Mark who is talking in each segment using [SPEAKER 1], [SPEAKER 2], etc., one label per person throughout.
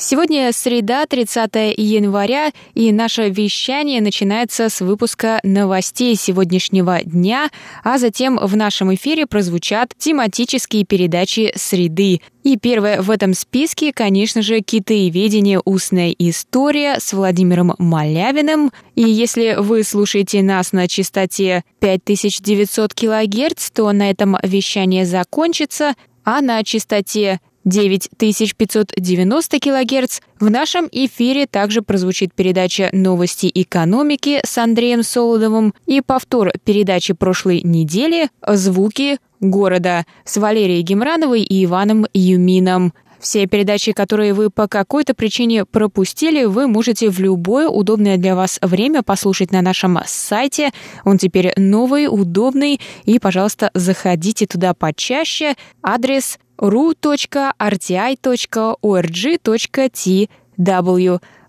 [SPEAKER 1] Сегодня среда, 30 января, и наше вещание начинается с выпуска новостей сегодняшнего дня, а затем в нашем эфире прозвучат тематические передачи «Среды». И первое в этом списке, конечно же, «Китаеведение. Устная история» с Владимиром Малявиным. И если вы слушаете нас на частоте 5900 кГц, то на этом вещание закончится, а на частоте 9590 кГц. В нашем эфире также прозвучит передача «Новости экономики» с Андреем Солодовым и повтор передачи прошлой недели «Звуки города» с Валерией Гемрановой и Иваном Юмином. Все передачи, которые вы по какой-то причине пропустили, вы можете в любое удобное для вас время послушать на нашем сайте. Он теперь новый, удобный, и, пожалуйста, заходите туда почаще. Адрес ru.rti.org.tw.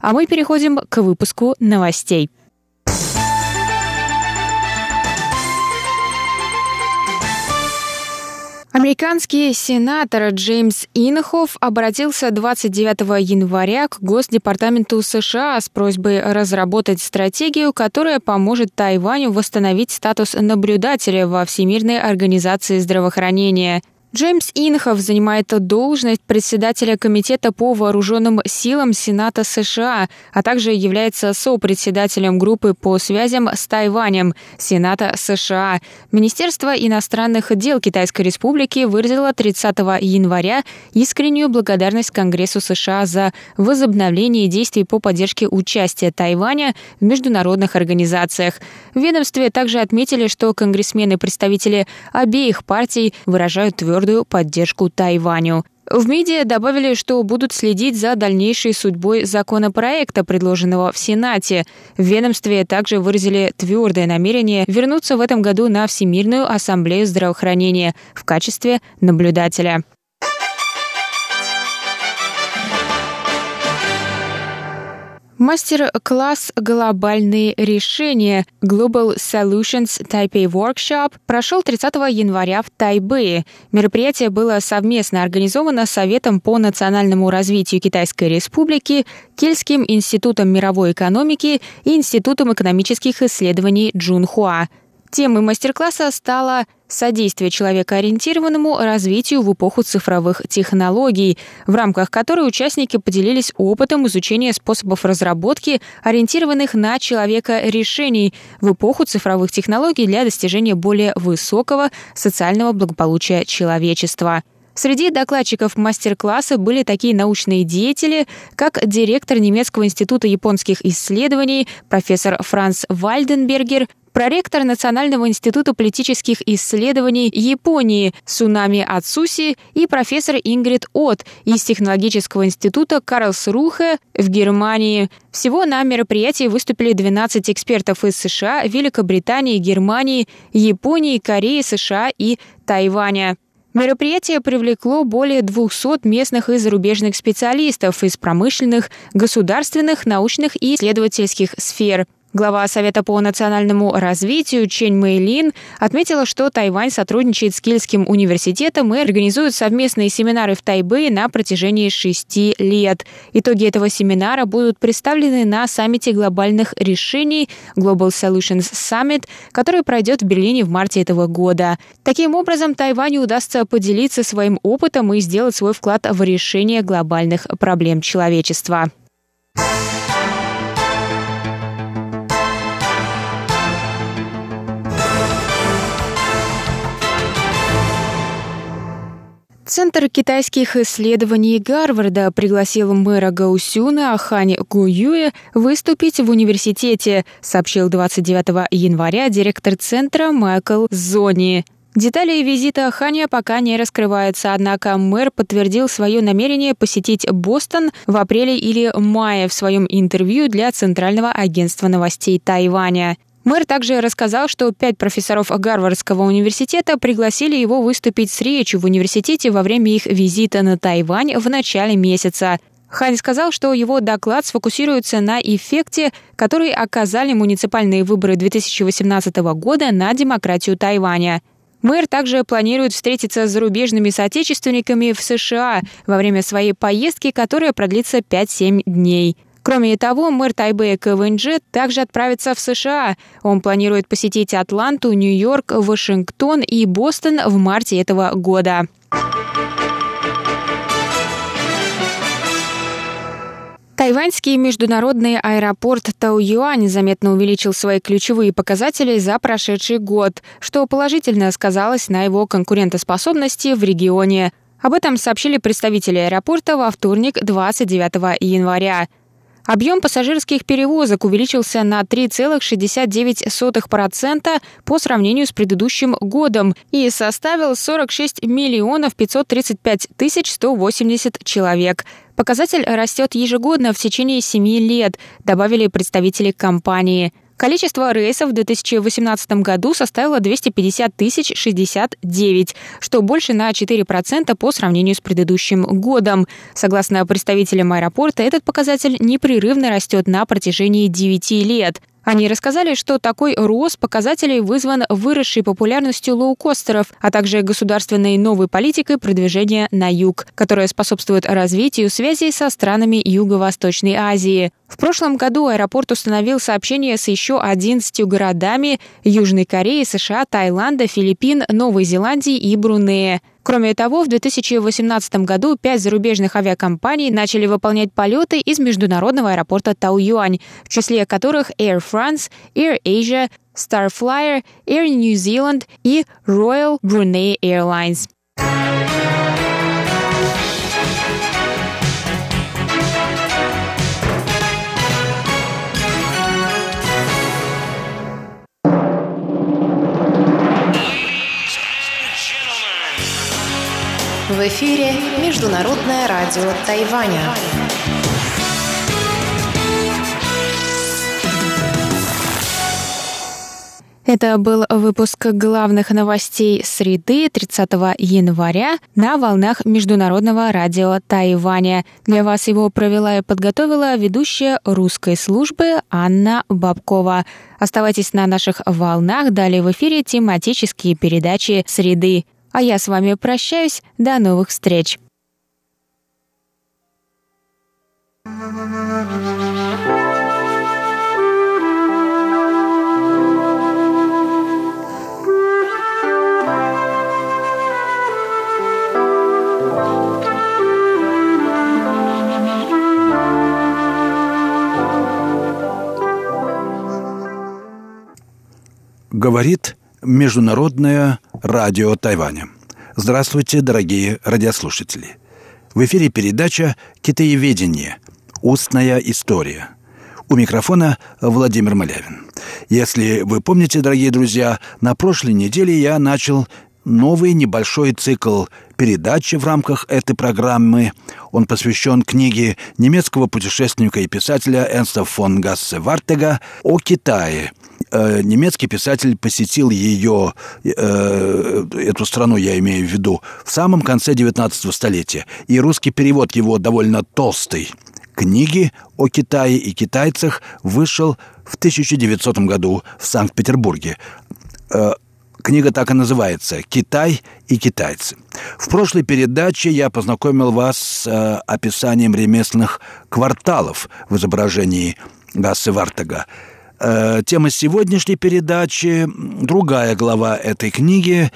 [SPEAKER 1] А мы переходим к выпуску новостей. Американский сенатор Джеймс Инхоф обратился 29 января к Госдепартаменту США с просьбой разработать стратегию, которая поможет Тайваню восстановить статус наблюдателя во Всемирной организации здравоохранения – Джеймс Инхов занимает должность председателя Комитета по вооруженным силам Сената США, а также является сопредседателем группы по связям с Тайванем Сената США. Министерство иностранных дел Китайской Республики выразило 30 января искреннюю благодарность Конгрессу США за возобновление действий по поддержке участия Тайваня в международных организациях. В ведомстве также отметили, что конгрессмены и представители обеих партий выражают твердую твердую поддержку Тайваню. В МИДе добавили, что будут следить за дальнейшей судьбой законопроекта, предложенного в Сенате. В ведомстве также выразили твердое намерение вернуться в этом году на Всемирную ассамблею здравоохранения в качестве наблюдателя. Мастер-класс «Глобальные решения» Global Solutions Taipei Workshop прошел 30 января в Тайбэе. Мероприятие было совместно организовано Советом по национальному развитию Китайской Республики, Кельтским институтом мировой экономики и Институтом экономических исследований Джунхуа. Темой мастер-класса стала содействие человекоориентированному развитию в эпоху цифровых технологий, в рамках которой участники поделились опытом изучения способов разработки, ориентированных на человека решений в эпоху цифровых технологий для достижения более высокого социального благополучия человечества. Среди докладчиков мастер-класса были такие научные деятели, как директор Немецкого института японских исследований профессор Франц Вальденбергер, проректор Национального института политических исследований Японии Сунами Ацуси и профессор Ингрид От из Технологического института Карлсрухе в Германии. Всего на мероприятии выступили 12 экспертов из США, Великобритании, Германии, Японии, Кореи, США и Тайваня. Мероприятие привлекло более 200 местных и зарубежных специалистов из промышленных, государственных, научных и исследовательских сфер – Глава Совета по национальному развитию Чен Мэйлин отметила, что Тайвань сотрудничает с Кильским университетом и организует совместные семинары в Тайбэе на протяжении шести лет. Итоги этого семинара будут представлены на саммите глобальных решений Global Solutions Summit, который пройдет в Берлине в марте этого года. Таким образом, Тайваню удастся поделиться своим опытом и сделать свой вклад в решение глобальных проблем человечества. Центр китайских исследований Гарварда пригласил мэра Гаусюна Ахань Гуюэ выступить в университете, сообщил 29 января директор центра Майкл Зони. Детали визита Ханя пока не раскрываются, однако мэр подтвердил свое намерение посетить Бостон в апреле или мае в своем интервью для Центрального агентства новостей Тайваня. Мэр также рассказал, что пять профессоров Гарвардского университета пригласили его выступить с речью в университете во время их визита на Тайвань в начале месяца. Хань сказал, что его доклад сфокусируется на эффекте, который оказали муниципальные выборы 2018 года на демократию Тайваня. Мэр также планирует встретиться с зарубежными соотечественниками в США во время своей поездки, которая продлится 5-7 дней. Кроме того, мэр Тайбэя КВНЖ также отправится в США. Он планирует посетить Атланту, Нью-Йорк, Вашингтон и Бостон в марте этого года. Тайваньский международный аэропорт Тау-Юань заметно увеличил свои ключевые показатели за прошедший год, что положительно сказалось на его конкурентоспособности в регионе. Об этом сообщили представители аэропорта во вторник, 29 января. Объем пассажирских перевозок увеличился на 3,69% по сравнению с предыдущим годом и составил 46 миллионов 535 тысяч 180 человек. Показатель растет ежегодно в течение семи лет, добавили представители компании. Количество рейсов в 2018 году составило 250 тысяч 69, что больше на 4% по сравнению с предыдущим годом. Согласно представителям аэропорта, этот показатель непрерывно растет на протяжении 9 лет. Они рассказали, что такой рост показателей вызван выросшей популярностью лоукостеров, а также государственной новой политикой продвижения на юг, которая способствует развитию связей со странами Юго-Восточной Азии. В прошлом году аэропорт установил сообщение с еще 11 городами Южной Кореи, США, Таиланда, Филиппин, Новой Зеландии и Брунея. Кроме того, в 2018 году пять зарубежных авиакомпаний начали выполнять полеты из международного аэропорта Тау-Юань, в числе которых Air France, Air Asia, Starflyer, Air New Zealand и Royal Brunei Airlines.
[SPEAKER 2] В эфире Международное радио Тайваня.
[SPEAKER 1] Это был выпуск главных новостей среды 30 января на волнах Международного радио Тайваня. Для вас его провела и подготовила ведущая русской службы Анна Бабкова. Оставайтесь на наших волнах, далее в эфире тематические передачи среды. А я с вами прощаюсь. До новых встреч.
[SPEAKER 3] Говорит Международное радио Тайваня. Здравствуйте, дорогие радиослушатели. В эфире передача «Китаеведение. Устная история». У микрофона Владимир Малявин. Если вы помните, дорогие друзья, на прошлой неделе я начал новый небольшой цикл передачи в рамках этой программы. Он посвящен книге немецкого путешественника и писателя Энста фон Гассе Вартега о Китае – э, немецкий писатель посетил ее, э, эту страну я имею в виду, в самом конце 19 столетия. И русский перевод его довольно толстый. Книги о Китае и китайцах вышел в 1900 году в Санкт-Петербурге. Э, Книга так и называется «Китай и китайцы». В прошлой передаче я познакомил вас с э, описанием ремесленных кварталов в изображении Гассы Вартага. Э, тема сегодняшней передачи – другая глава этой книги,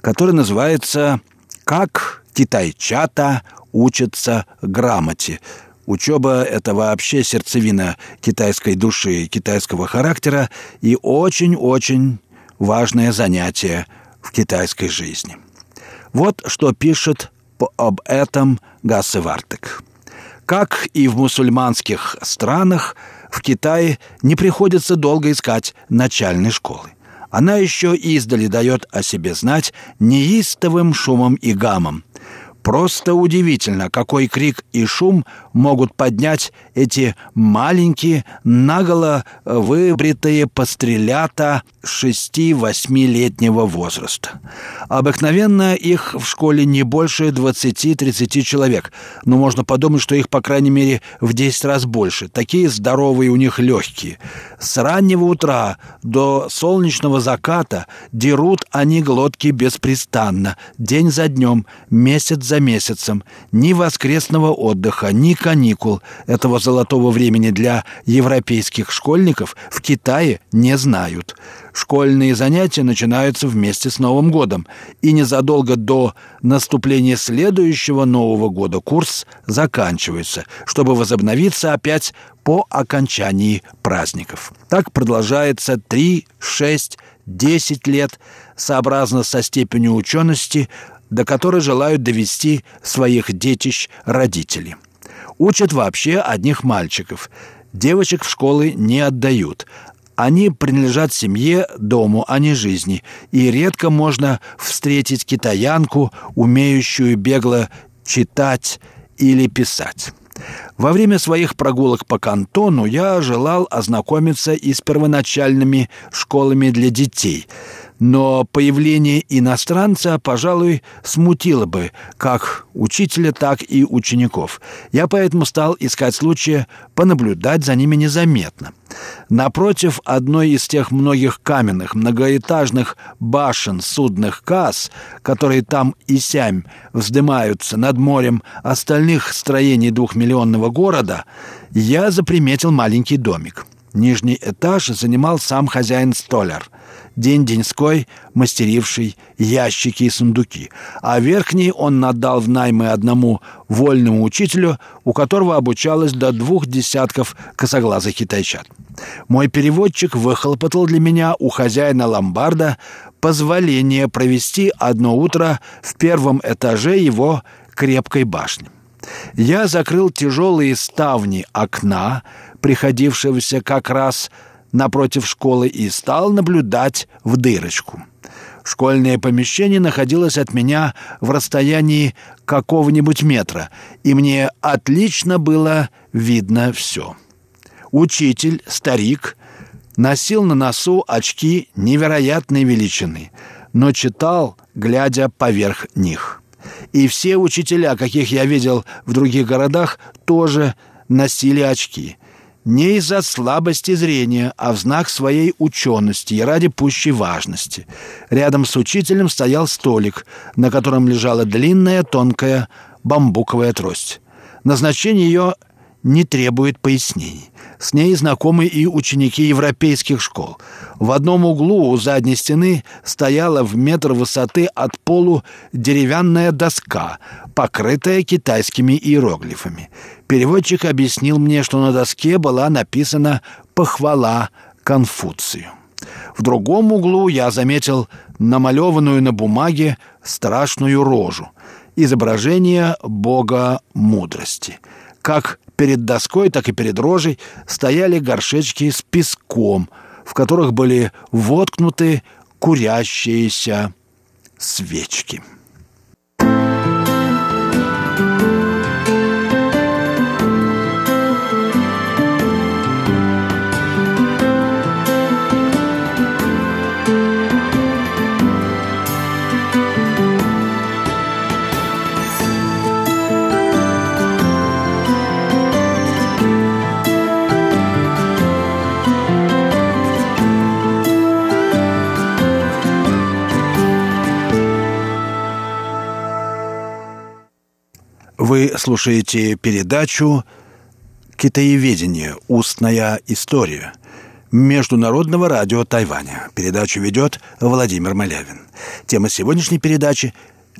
[SPEAKER 3] которая называется «Как китайчата учатся грамоте». Учеба – это вообще сердцевина китайской души, китайского характера и очень-очень важное занятие в китайской жизни. Вот что пишет об этом Гассе. Как и в мусульманских странах – в Китае не приходится долго искать начальной школы. Она еще издали дает о себе знать неистовым шумом и гамом. Просто удивительно, какой крик и шум могут поднять эти маленькие, наголо выбритые пострелята шести-восьмилетнего возраста. Обыкновенно их в школе не больше 20-30 человек, но можно подумать, что их, по крайней мере, в 10 раз больше. Такие здоровые у них легкие. С раннего утра до солнечного заката дерут они глотки беспрестанно, день за днем, месяц за месяцем. Ни воскресного отдыха, ни каникул этого золотого времени для европейских школьников в Китае не знают. Школьные занятия начинаются вместе с Новым годом, и незадолго до наступления следующего Нового года курс заканчивается, чтобы возобновиться опять по окончании праздников. Так продолжается 3, 6, 10 лет, сообразно со степенью учености, до которой желают довести своих детищ родители. Учат вообще одних мальчиков. Девочек в школы не отдают. Они принадлежат семье, дому, а не жизни. И редко можно встретить китаянку, умеющую бегло читать или писать. Во время своих прогулок по кантону я желал ознакомиться и с первоначальными школами для детей – но появление иностранца, пожалуй, смутило бы как учителя, так и учеников. Я поэтому стал искать случая понаблюдать за ними незаметно. Напротив одной из тех многих каменных многоэтажных башен судных касс, которые там и сям вздымаются над морем остальных строений двухмиллионного города, я заприметил маленький домик. Нижний этаж занимал сам хозяин-столяр — день-деньской, мастеривший ящики и сундуки, а верхний он надал в наймы одному вольному учителю, у которого обучалось до двух десятков косоглазых китайчат. Мой переводчик выхлопотал для меня у хозяина ломбарда позволение провести одно утро в первом этаже его крепкой башни. Я закрыл тяжелые ставни окна, приходившегося как раз напротив школы и стал наблюдать в дырочку. Школьное помещение находилось от меня в расстоянии какого-нибудь метра, и мне отлично было видно все. Учитель, старик, носил на носу очки невероятной величины, но читал, глядя поверх них. И все учителя, каких я видел в других городах, тоже носили очки не из-за слабости зрения, а в знак своей учености и ради пущей важности. Рядом с учителем стоял столик, на котором лежала длинная тонкая бамбуковая трость. Назначение ее не требует пояснений. С ней знакомы и ученики европейских школ. В одном углу у задней стены стояла в метр высоты от полу деревянная доска, покрытая китайскими иероглифами. Переводчик объяснил мне, что на доске была написана «Похвала Конфуцию». В другом углу я заметил намалеванную на бумаге страшную рожу, изображение бога мудрости. Как перед доской, так и перед рожей стояли горшечки с песком, в которых были воткнуты курящиеся свечки. Вы слушаете передачу «Китаеведение. Устная история» Международного радио Тайваня. Передачу ведет Владимир Малявин. Тема сегодняшней передачи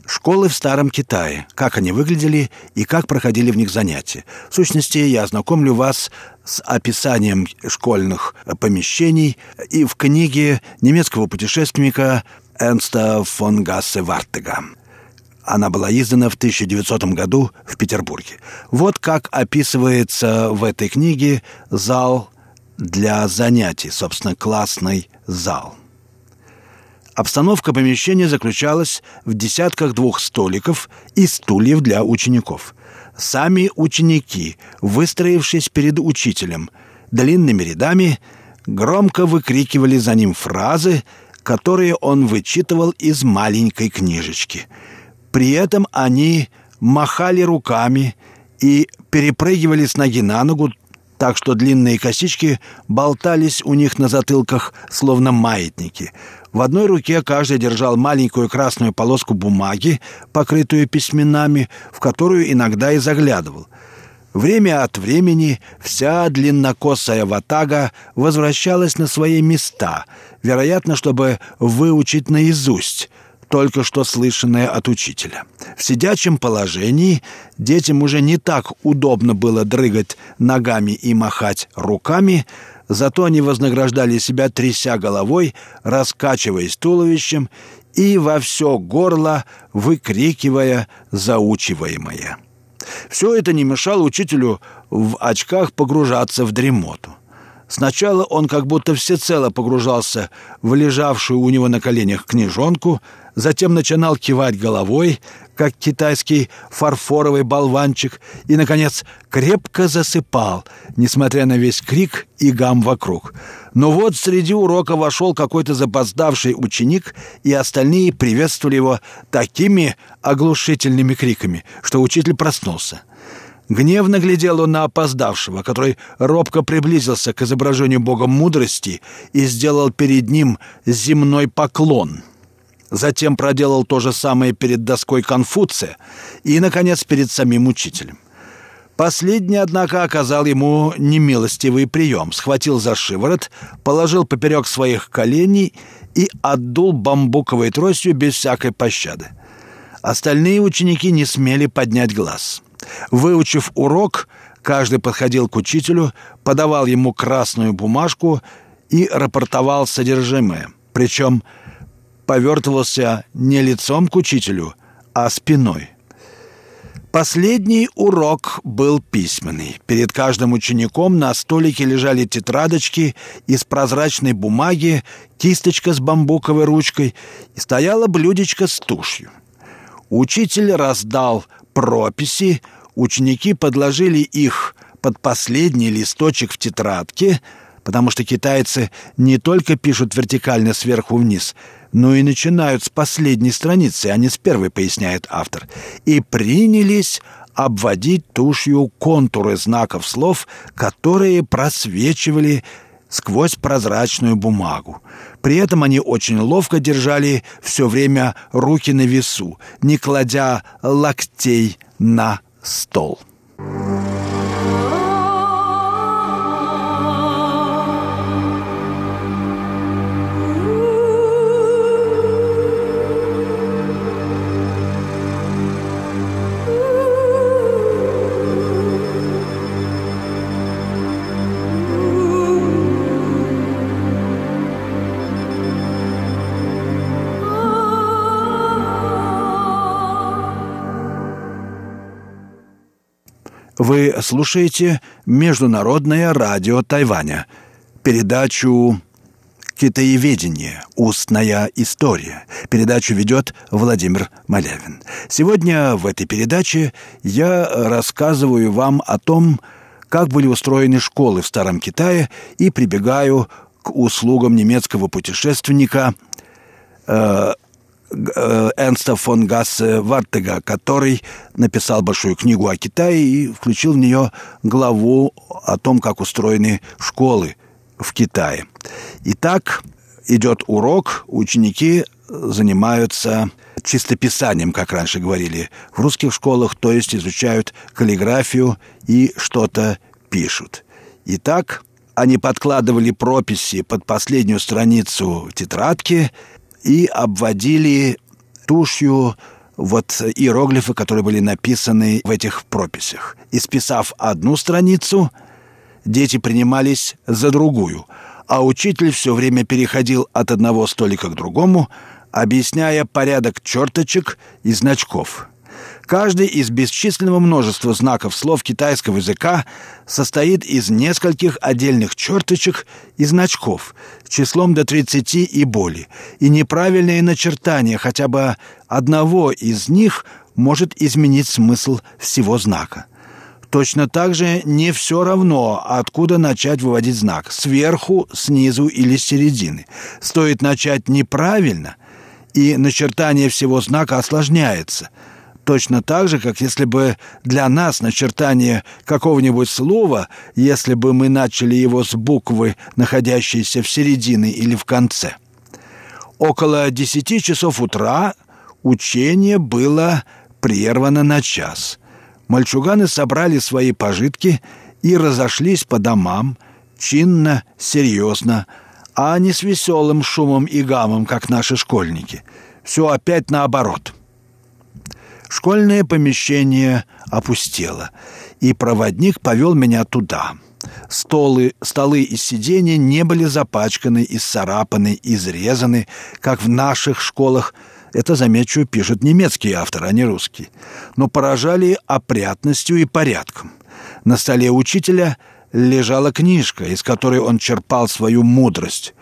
[SPEAKER 3] Школы в Старом Китае. Как они выглядели и как проходили в них занятия. В сущности, я ознакомлю вас с описанием школьных помещений и в книге немецкого путешественника Энста фон Гассе Вартега. Она была издана в 1900 году в Петербурге. Вот как описывается в этой книге зал для занятий, собственно, классный зал. Обстановка помещения заключалась в десятках двух столиков и стульев для учеников. Сами ученики, выстроившись перед учителем, длинными рядами, громко выкрикивали за ним фразы, которые он вычитывал из маленькой книжечки. При этом они махали руками и перепрыгивали с ноги на ногу, так что длинные косички болтались у них на затылках, словно маятники. В одной руке каждый держал маленькую красную полоску бумаги, покрытую письменами, в которую иногда и заглядывал. Время от времени вся длиннокосая ватага возвращалась на свои места, вероятно, чтобы выучить наизусть только что слышанное от учителя. В сидячем положении детям уже не так удобно было дрыгать ногами и махать руками, зато они вознаграждали себя, тряся головой, раскачиваясь туловищем и во все горло выкрикивая заучиваемое. Все это не мешало учителю в очках погружаться в дремоту. Сначала он как будто всецело погружался в лежавшую у него на коленях книжонку, затем начинал кивать головой, как китайский фарфоровый болванчик, и, наконец, крепко засыпал, несмотря на весь крик и гам вокруг. Но вот среди урока вошел какой-то запоздавший ученик, и остальные приветствовали его такими оглушительными криками, что учитель проснулся. Гневно глядел он на опоздавшего, который робко приблизился к изображению бога мудрости и сделал перед ним земной поклон. Затем проделал то же самое перед доской Конфуция и, наконец, перед самим учителем. Последний, однако, оказал ему немилостивый прием, схватил за шиворот, положил поперек своих коленей и отдул бамбуковой тростью без всякой пощады. Остальные ученики не смели поднять глаз — Выучив урок, каждый подходил к учителю, подавал ему красную бумажку и рапортовал содержимое. Причем повертывался не лицом к учителю, а спиной. Последний урок был письменный. Перед каждым учеником на столике лежали тетрадочки из прозрачной бумаги, кисточка с бамбуковой ручкой и стояло блюдечко с тушью. Учитель раздал прописи, ученики подложили их под последний листочек в тетрадке, потому что китайцы не только пишут вертикально сверху вниз, но и начинают с последней страницы, а не с первой, поясняет автор, и принялись обводить тушью контуры знаков слов, которые просвечивали сквозь прозрачную бумагу. При этом они очень ловко держали все время руки на весу, не кладя локтей на стол. Вы слушаете Международное радио Тайваня, передачу «Китаеведение. Устная история». Передачу ведет Владимир Малявин. Сегодня в этой передаче я рассказываю вам о том, как были устроены школы в Старом Китае и прибегаю к услугам немецкого путешественника э, Энста фон Гассе Вартега, который написал большую книгу о Китае и включил в нее главу о том, как устроены школы в Китае. Итак, идет урок, ученики занимаются чистописанием, как раньше говорили в русских школах, то есть изучают каллиграфию и что-то пишут. Итак, они подкладывали прописи под последнюю страницу тетрадки и обводили тушью вот иероглифы, которые были написаны в этих прописях. Исписав одну страницу, дети принимались за другую, а учитель все время переходил от одного столика к другому, объясняя порядок черточек и значков. Каждый из бесчисленного множества знаков слов китайского языка состоит из нескольких отдельных черточек и значков, числом до 30 и более, и неправильное начертание хотя бы одного из них может изменить смысл всего знака. Точно так же не все равно, откуда начать выводить знак – сверху, снизу или с середины. Стоит начать неправильно, и начертание всего знака осложняется – Точно так же, как если бы для нас начертание какого-нибудь слова, если бы мы начали его с буквы, находящейся в середине или в конце. Около десяти часов утра учение было прервано на час. Мальчуганы собрали свои пожитки и разошлись по домам, чинно, серьезно, а не с веселым шумом и гамом, как наши школьники. Все опять наоборот — Школьное помещение опустело, и проводник повел меня туда. Столы, столы и сиденья не были запачканы, исцарапаны, изрезаны, как в наших школах. Это, замечу, пишет немецкий автор, а не русский. Но поражали опрятностью и порядком. На столе учителя лежала книжка, из которой он черпал свою мудрость.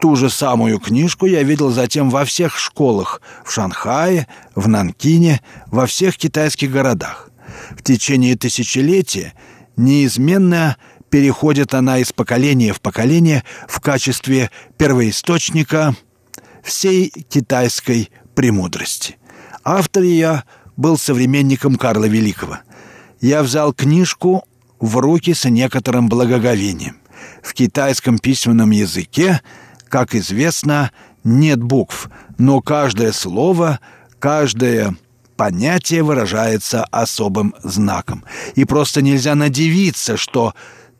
[SPEAKER 3] Ту же самую книжку я видел затем во всех школах в Шанхае, в Нанкине, во всех китайских городах. В течение тысячелетия неизменно переходит она из поколения в поколение в качестве первоисточника всей китайской премудрости. Автор ее был современником Карла Великого. Я взял книжку в руки с некоторым благоговением. В китайском письменном языке – как известно, нет букв, но каждое слово, каждое понятие выражается особым знаком. И просто нельзя надевиться, что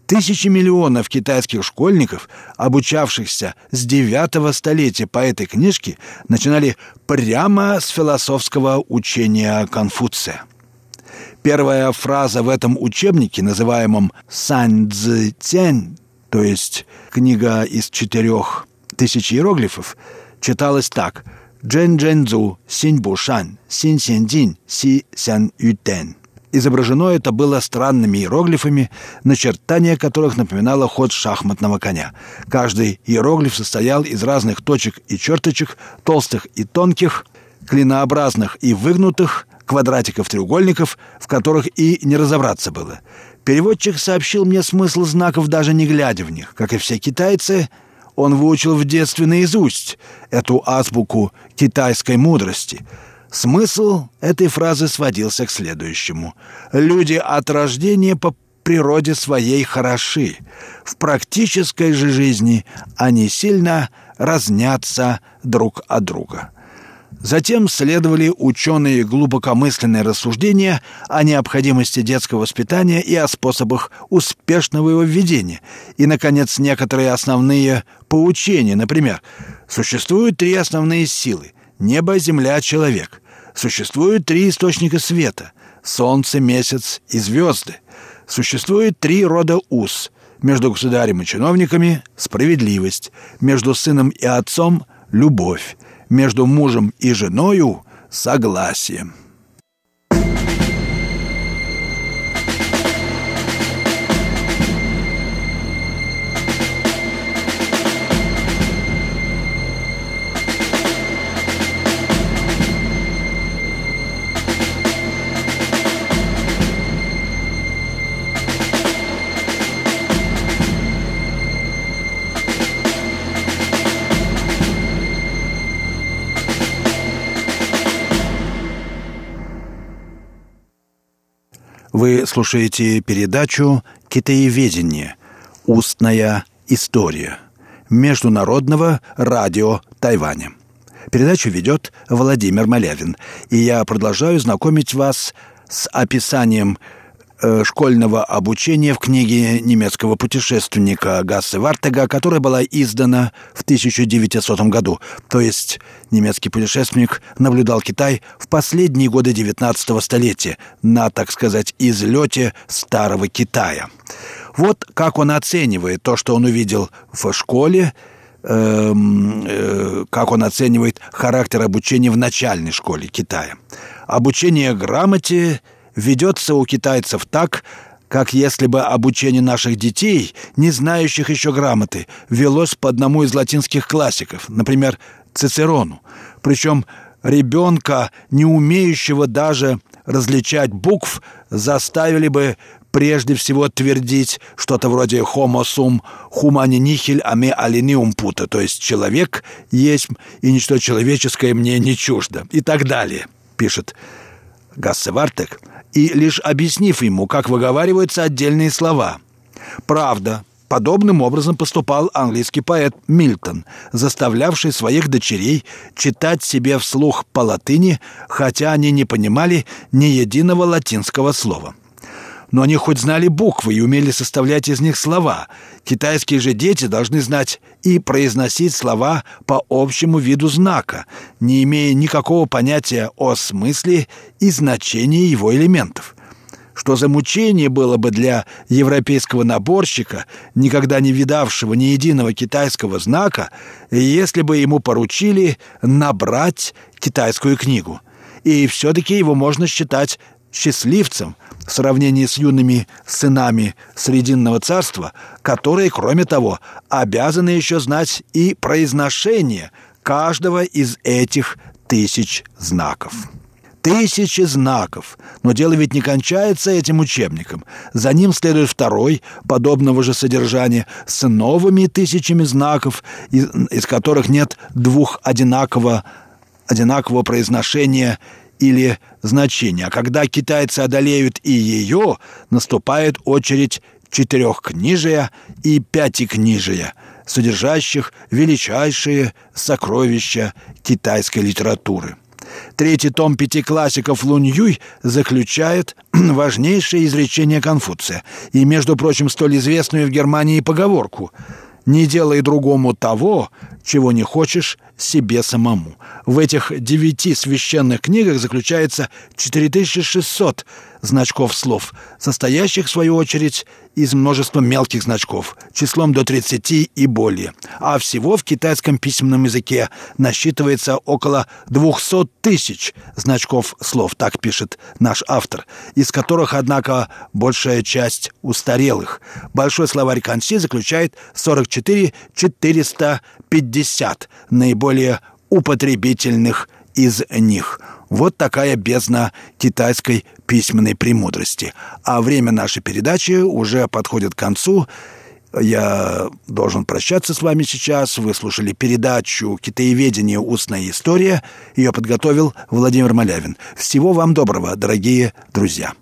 [SPEAKER 3] тысячи миллионов китайских школьников, обучавшихся с девятого столетия по этой книжке, начинали прямо с философского учения Конфуция. Первая фраза в этом учебнике, называемом «Сань Цзи Тянь», то есть книга из четырех тысяч иероглифов читалось так «Джен Джензу, Синь Бушан, Синь Син Дин, Си Сян Ютен». Изображено это было странными иероглифами, начертание которых напоминало ход шахматного коня. Каждый иероглиф состоял из разных точек и черточек, толстых и тонких, клинообразных и выгнутых, квадратиков, треугольников, в которых и не разобраться было. Переводчик сообщил мне смысл знаков, даже не глядя в них. Как и все китайцы, он выучил в детстве наизусть эту азбуку китайской мудрости. Смысл этой фразы сводился к следующему. «Люди от рождения по природе своей хороши. В практической же жизни они сильно разнятся друг от друга». Затем следовали ученые глубокомысленные рассуждения о необходимости детского воспитания и о способах успешного его введения. И, наконец, некоторые основные поучения. Например, существуют три основные силы – небо, земля, человек. Существуют три источника света – солнце, месяц и звезды. Существует три рода уз – между государем и чиновниками – справедливость, между сыном и отцом – любовь, между мужем и женою согласием. Вы слушаете передачу «Китаеведение. Устная история» Международного радио Тайваня. Передачу ведет Владимир Малявин, и я продолжаю знакомить вас с описанием школьного обучения в книге немецкого путешественника Гассе Вартега, которая была издана в 1900 году. То есть немецкий путешественник наблюдал Китай в последние годы XIX столетия на, так сказать, излете Старого Китая. Вот как он оценивает то, что он увидел в школе, эм, э, как он оценивает характер обучения в начальной школе Китая. Обучение грамоте ведется у китайцев так, как если бы обучение наших детей, не знающих еще грамоты, велось по одному из латинских классиков, например, Цицерону. Причем ребенка, не умеющего даже различать букв, заставили бы прежде всего твердить что-то вроде «homo sum humani nihil ame alinium puta», то есть «человек есть, и ничто человеческое мне не чуждо», и так далее, пишет Гассе Вартек, и лишь объяснив ему, как выговариваются отдельные слова. Правда, Подобным образом поступал английский поэт Мильтон, заставлявший своих дочерей читать себе вслух по латыни, хотя они не понимали ни единого латинского слова. Но они хоть знали буквы и умели составлять из них слова. Китайские же дети должны знать и произносить слова по общему виду знака, не имея никакого понятия о смысле и значении его элементов что за мучение было бы для европейского наборщика, никогда не видавшего ни единого китайского знака, если бы ему поручили набрать китайскую книгу. И все-таки его можно считать счастливцем в сравнении с юными сынами Срединного царства, которые, кроме того, обязаны еще знать и произношение каждого из этих тысяч знаков. Тысячи знаков. Но дело ведь не кончается этим учебником. За ним следует второй, подобного же содержания, с новыми тысячами знаков, из, из которых нет двух одинаково, одинакового произношения или значения. А когда китайцы одолеют и ее, наступает очередь четырехкнижия и пятикнижия, содержащих величайшие сокровища китайской литературы. Третий том пяти классиков Лунь Юй заключает важнейшее изречение Конфуция и, между прочим, столь известную в Германии поговорку «Не делай другому того, чего не хочешь себе самому». В этих девяти священных книгах заключается 4600 значков слов, состоящих, в свою очередь, из множества мелких значков, числом до 30 и более. А всего в китайском письменном языке насчитывается около 200 тысяч значков слов, так пишет наш автор, из которых, однако, большая часть устарелых. Большой словарь Канси заключает 44 450 наиболее употребительных из них – вот такая бездна китайской письменной премудрости. А время нашей передачи уже подходит к концу. Я должен прощаться с вами сейчас. Вы слушали передачу «Китаеведение. Устная история». Ее подготовил Владимир Малявин. Всего вам доброго, дорогие друзья.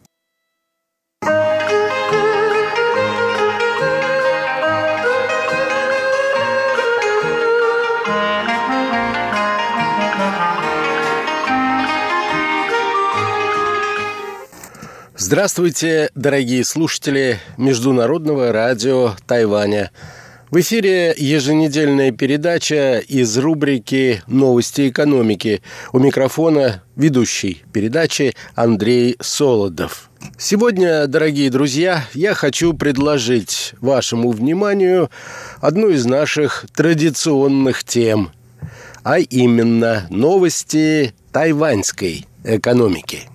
[SPEAKER 4] Здравствуйте, дорогие слушатели Международного радио Тайваня. В эфире еженедельная передача из рубрики «Новости экономики». У микрофона ведущий передачи Андрей Солодов. Сегодня, дорогие друзья, я хочу предложить вашему вниманию одну из наших традиционных тем, а именно новости тайваньской экономики –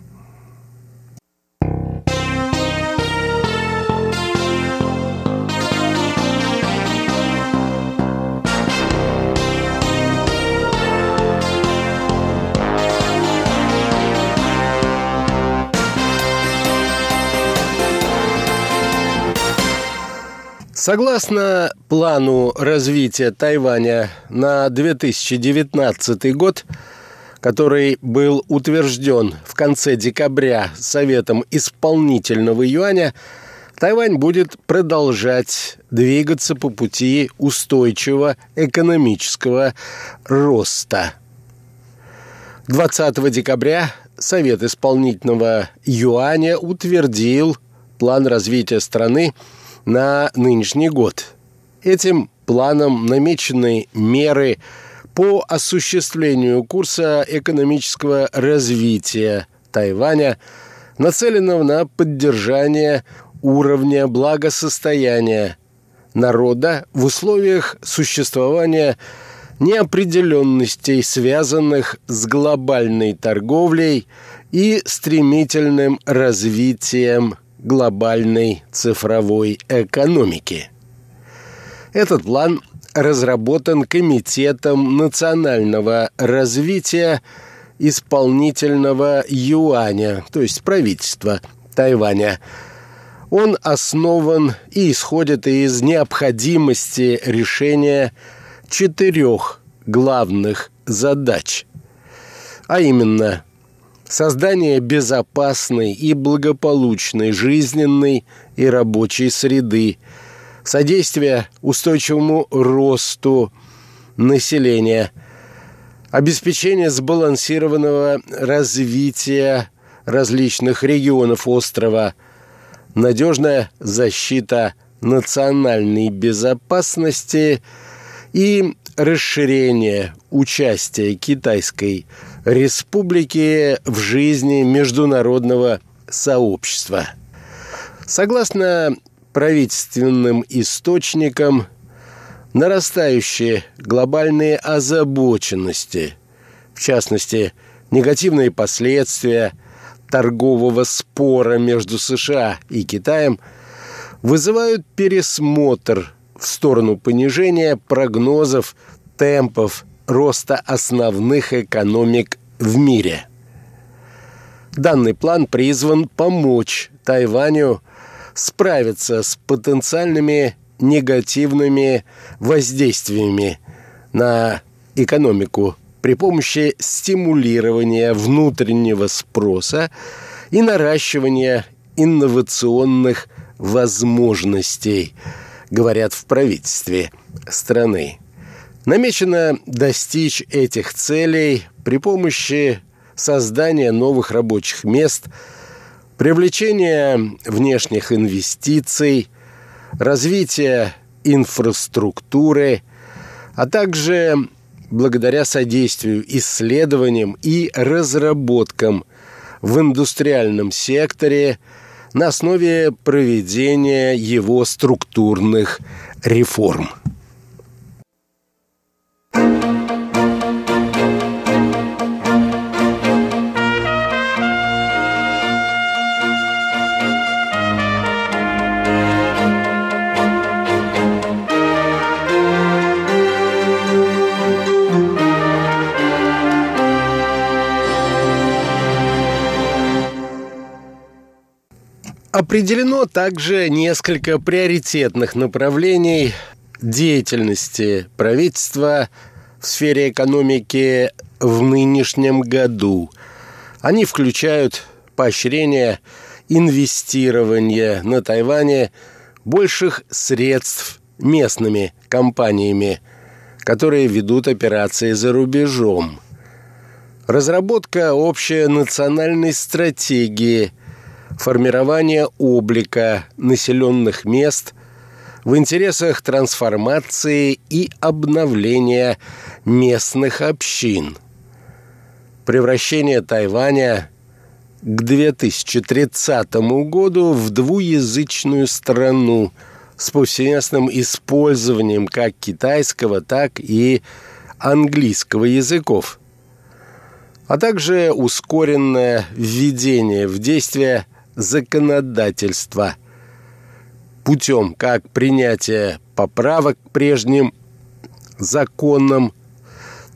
[SPEAKER 4] Согласно плану развития Тайваня на 2019 год, который был утвержден в конце декабря Советом исполнительного юаня, Тайвань будет продолжать двигаться по пути устойчивого экономического роста. 20 декабря Совет исполнительного юаня утвердил план развития страны – на нынешний год. Этим планом намечены меры по осуществлению курса экономического развития Тайваня, нацеленного на поддержание уровня благосостояния, народа в условиях существования неопределенностей, связанных с глобальной торговлей и стремительным развитием глобальной цифровой экономики. Этот план разработан Комитетом национального развития исполнительного юаня, то есть правительства Тайваня. Он основан и исходит из необходимости решения четырех главных задач, а именно создание безопасной и благополучной жизненной и рабочей среды, содействие устойчивому росту населения, обеспечение сбалансированного развития различных регионов острова, надежная защита национальной безопасности и расширение участия Китайской Республики в жизни международного сообщества. Согласно правительственным источникам, нарастающие глобальные озабоченности, в частности, негативные последствия торгового спора между США и Китаем, вызывают пересмотр в сторону понижения прогнозов темпов роста основных экономик в мире. Данный план призван помочь Тайваню справиться с потенциальными негативными воздействиями на экономику при помощи стимулирования внутреннего спроса и наращивания инновационных возможностей, говорят в правительстве страны. Намечено достичь этих целей при помощи создания новых рабочих мест, привлечения внешних инвестиций, развития инфраструктуры, а также благодаря содействию исследованиям и разработкам в индустриальном секторе на основе проведения его структурных реформ. Определено также несколько приоритетных направлений деятельности правительства в сфере экономики в нынешнем году. Они включают поощрение инвестирования на Тайване больших средств местными компаниями, которые ведут операции за рубежом. Разработка общей национальной стратегии – формирование облика населенных мест в интересах трансформации и обновления местных общин. Превращение Тайваня к 2030 году в двуязычную страну с повсеместным использованием как китайского, так и английского языков, а также ускоренное введение в действие – законодательства путем как принятия поправок к прежним законам,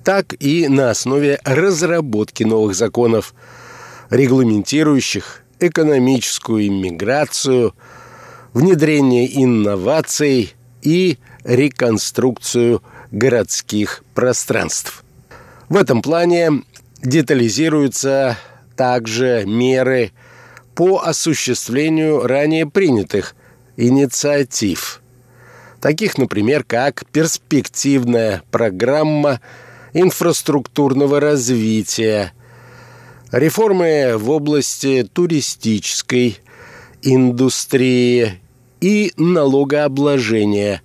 [SPEAKER 4] так и на основе разработки новых законов, регламентирующих экономическую иммиграцию, внедрение инноваций и реконструкцию городских пространств. В этом плане детализируются также меры по осуществлению ранее принятых инициатив, таких, например, как перспективная программа инфраструктурного развития, реформы в области туристической индустрии и налогообложения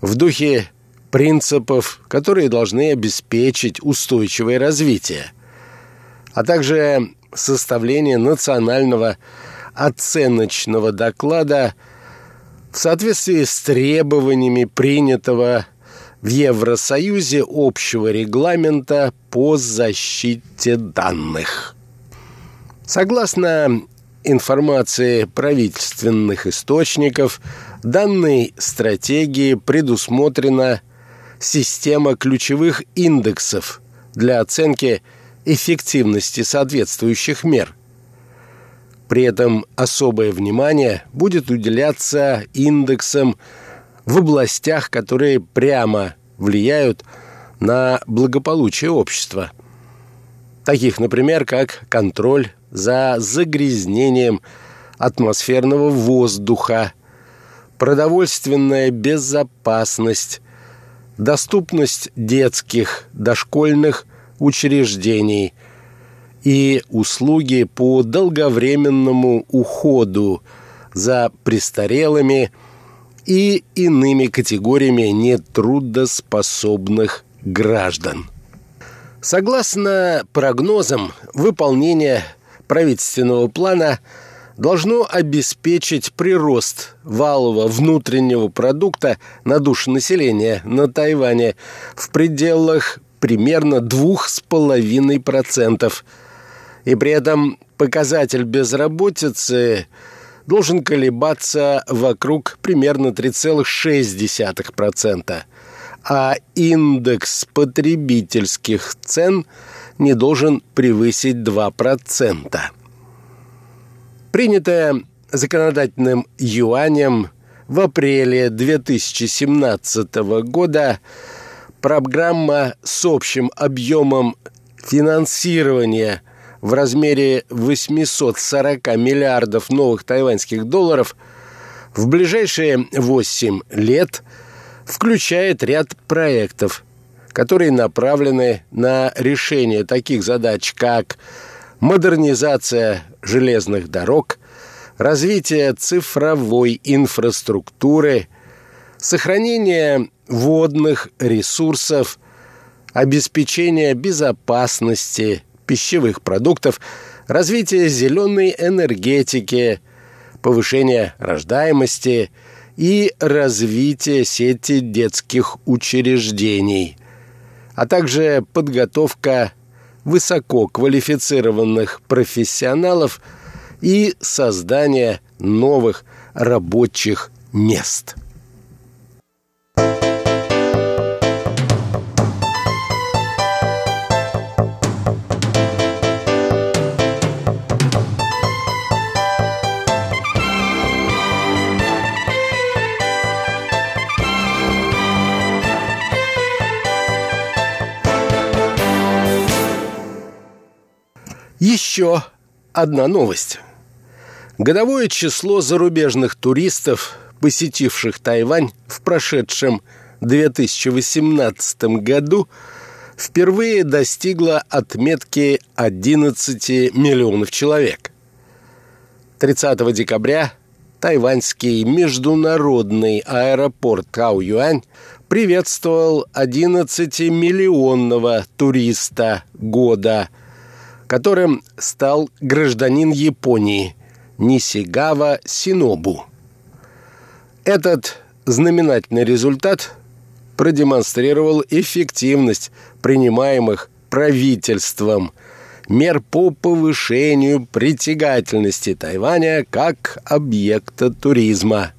[SPEAKER 4] в духе принципов, которые должны обеспечить устойчивое развитие, а также составление национального оценочного доклада в соответствии с требованиями принятого в Евросоюзе общего регламента по защите данных. Согласно информации правительственных источников, данной стратегии предусмотрена система ключевых индексов для оценки эффективности соответствующих мер. При этом особое внимание будет уделяться индексам в областях, которые прямо влияют на благополучие общества. Таких, например, как контроль за загрязнением атмосферного воздуха, продовольственная безопасность, доступность детских, дошкольных учреждений и услуги по долговременному уходу за престарелыми – и иными категориями нетрудоспособных граждан. Согласно прогнозам, выполнение правительственного плана должно обеспечить прирост валового внутреннего продукта на душу населения на Тайване в пределах примерно 2,5%. И при этом показатель безработицы – должен колебаться вокруг примерно 3,6%, а индекс потребительских цен не должен превысить 2%. Принятая законодательным юанем в апреле 2017 года программа с общим объемом финансирования – в размере 840 миллиардов новых тайваньских долларов в ближайшие 8 лет включает ряд проектов, которые направлены на решение таких задач, как модернизация железных дорог, развитие цифровой инфраструктуры, сохранение водных ресурсов, обеспечение безопасности – пищевых продуктов, развитие зеленой энергетики, повышение рождаемости и развитие сети детских учреждений, а также подготовка высококвалифицированных профессионалов и создание новых рабочих мест. Еще одна новость. Годовое число зарубежных туристов, посетивших Тайвань в прошедшем 2018 году, впервые достигло отметки 11 миллионов человек. 30 декабря тайваньский международный аэропорт Као-Юань приветствовал 11-миллионного туриста года – которым стал гражданин Японии Нисигава Синобу. Этот знаменательный результат продемонстрировал эффективность принимаемых правительством мер по повышению притягательности Тайваня как объекта туризма.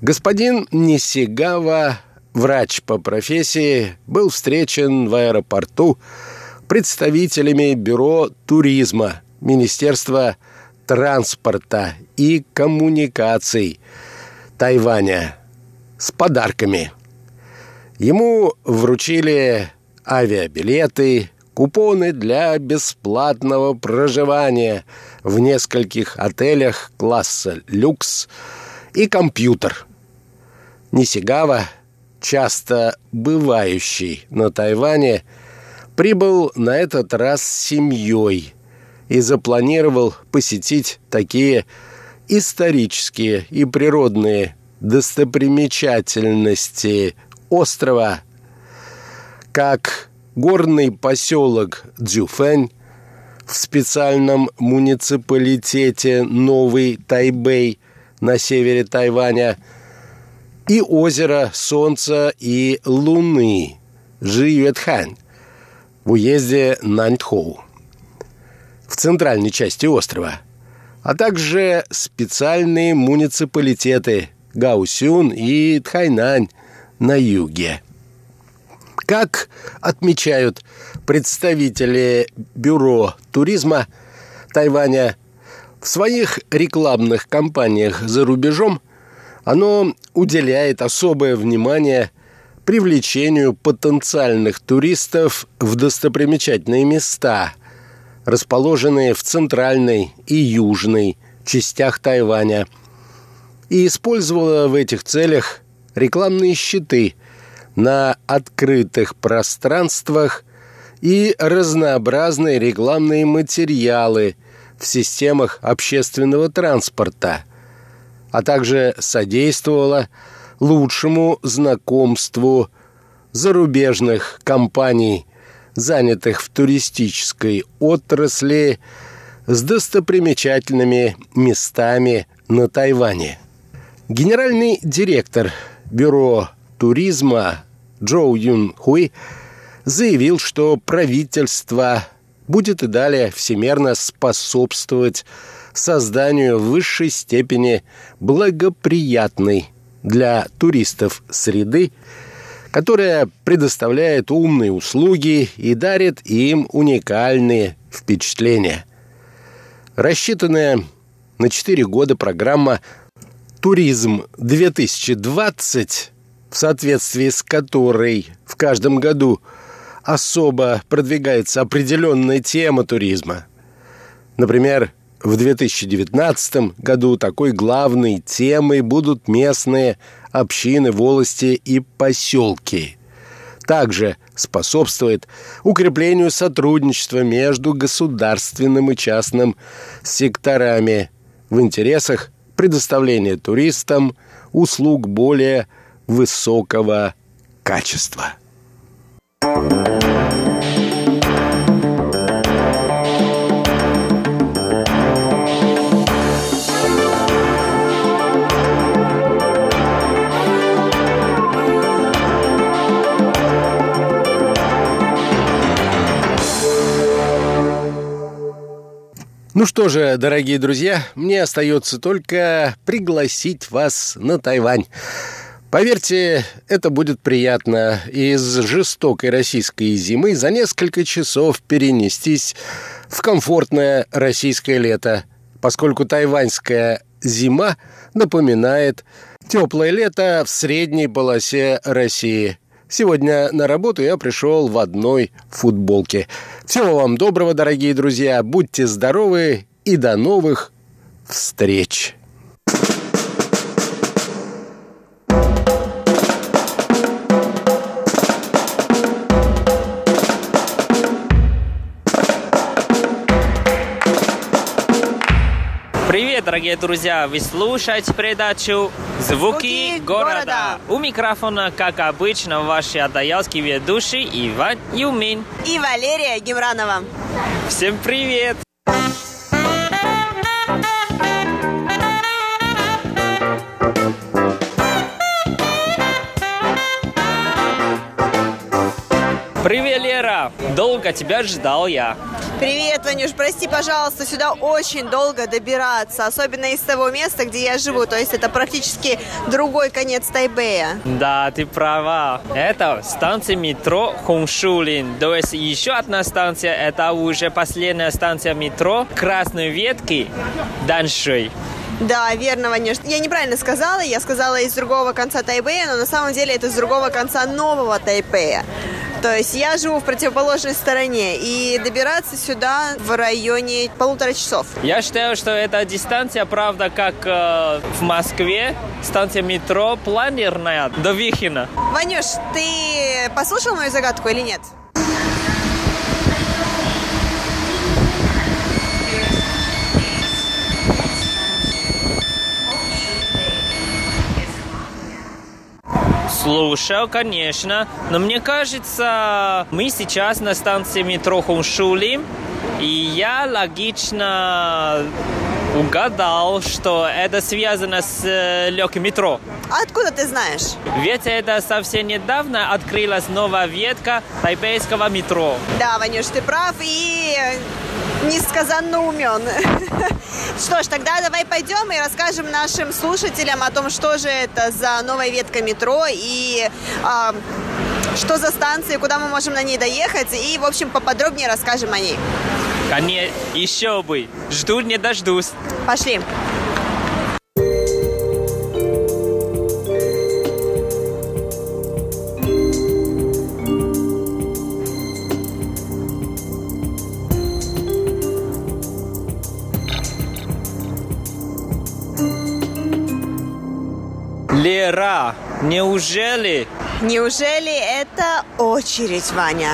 [SPEAKER 4] Господин Нисигава, врач по профессии, был встречен в аэропорту представителями Бюро туризма, Министерства транспорта и коммуникаций Тайваня с подарками. Ему вручили авиабилеты, купоны для бесплатного проживания в нескольких отелях класса люкс и компьютер. Нисигава, часто бывающий на Тайване, прибыл на этот раз с семьей и запланировал посетить такие исторические и природные достопримечательности острова, как горный поселок Дзюфэнь в специальном муниципалитете Новый Тайбэй на севере Тайваня, и озеро Солнца и Луны Жиюэтхань в уезде Наньтхоу в центральной части острова, а также специальные муниципалитеты Гаусюн и Тхайнань на юге. Как отмечают представители Бюро туризма Тайваня, в своих рекламных кампаниях за рубежом оно уделяет особое внимание привлечению потенциальных туристов в достопримечательные места, расположенные в центральной и южной частях Тайваня, и использовала в этих целях рекламные щиты на открытых пространствах и разнообразные рекламные материалы в системах общественного транспорта, а также содействовала лучшему знакомству зарубежных компаний, занятых в туристической отрасли, с достопримечательными местами на Тайване. Генеральный директор Бюро туризма Джоу Юн Хуи заявил, что правительство будет и далее всемерно способствовать созданию в высшей степени благоприятной для туристов среды, которая предоставляет умные услуги и дарит им уникальные впечатления. Рассчитанная на 4 года программа «Туризм 2020», в соответствии с которой в каждом году особо продвигается определенная тема туризма. Например, в 2019 году такой главной темой будут местные общины, волости и поселки. Также способствует укреплению сотрудничества между государственным и частным секторами в интересах предоставления туристам услуг более высокого качества. Ну что же, дорогие друзья, мне остается только пригласить вас на Тайвань. Поверьте, это будет приятно из жестокой российской зимы за несколько часов перенестись в комфортное российское лето, поскольку тайваньская зима напоминает теплое лето в средней полосе России – Сегодня на работу я пришел в одной футболке. Всего вам доброго, дорогие друзья. Будьте здоровы и до новых встреч.
[SPEAKER 5] Привет, дорогие друзья! Вы слушаете передачу «Звуки,
[SPEAKER 6] Звуки
[SPEAKER 5] города».
[SPEAKER 6] города».
[SPEAKER 5] У микрофона, как обычно, ваши адаялские ведущие Иван Юмин.
[SPEAKER 6] И Валерия Гемранова.
[SPEAKER 5] Всем привет! Привет, Лера! Долго тебя ждал я.
[SPEAKER 6] Привет, Ванюш, прости, пожалуйста, сюда очень долго добираться, особенно из того места, где я живу, то есть это практически другой конец Тайбэя.
[SPEAKER 5] Да, ты права. Это станция метро Хуншулин. То есть еще одна станция, это уже последняя станция метро Красной Ветки Даншуй.
[SPEAKER 6] Да, верно, Ванюш. Я неправильно сказала, я сказала из другого конца Тайбэя, но на самом деле это с другого конца нового Тайбэя. То есть я живу в противоположной стороне, и добираться сюда в районе полутора часов.
[SPEAKER 5] Я считаю, что эта дистанция, правда, как э, в Москве, станция метро планерная до Вихина.
[SPEAKER 6] Ванюш, ты послушал мою загадку или нет?
[SPEAKER 5] Слушал, конечно, но мне кажется, мы сейчас на станции метро Хуншули, и я логично угадал, что это связано с э, легким метро.
[SPEAKER 6] А откуда ты знаешь?
[SPEAKER 5] Ведь это совсем недавно открылась новая ветка тайпейского метро.
[SPEAKER 6] Да, Ванюш, ты прав и несказанно умен. Что ж, тогда давай пойдем и расскажем нашим слушателям о том, что же это за новая ветка метро и а, что за станция, куда мы можем на ней доехать, и, в общем, поподробнее расскажем о ней.
[SPEAKER 5] Конечно, еще бы. Жду не дождусь.
[SPEAKER 6] Пошли.
[SPEAKER 5] Лера, неужели?
[SPEAKER 6] Неужели это очередь, Ваня?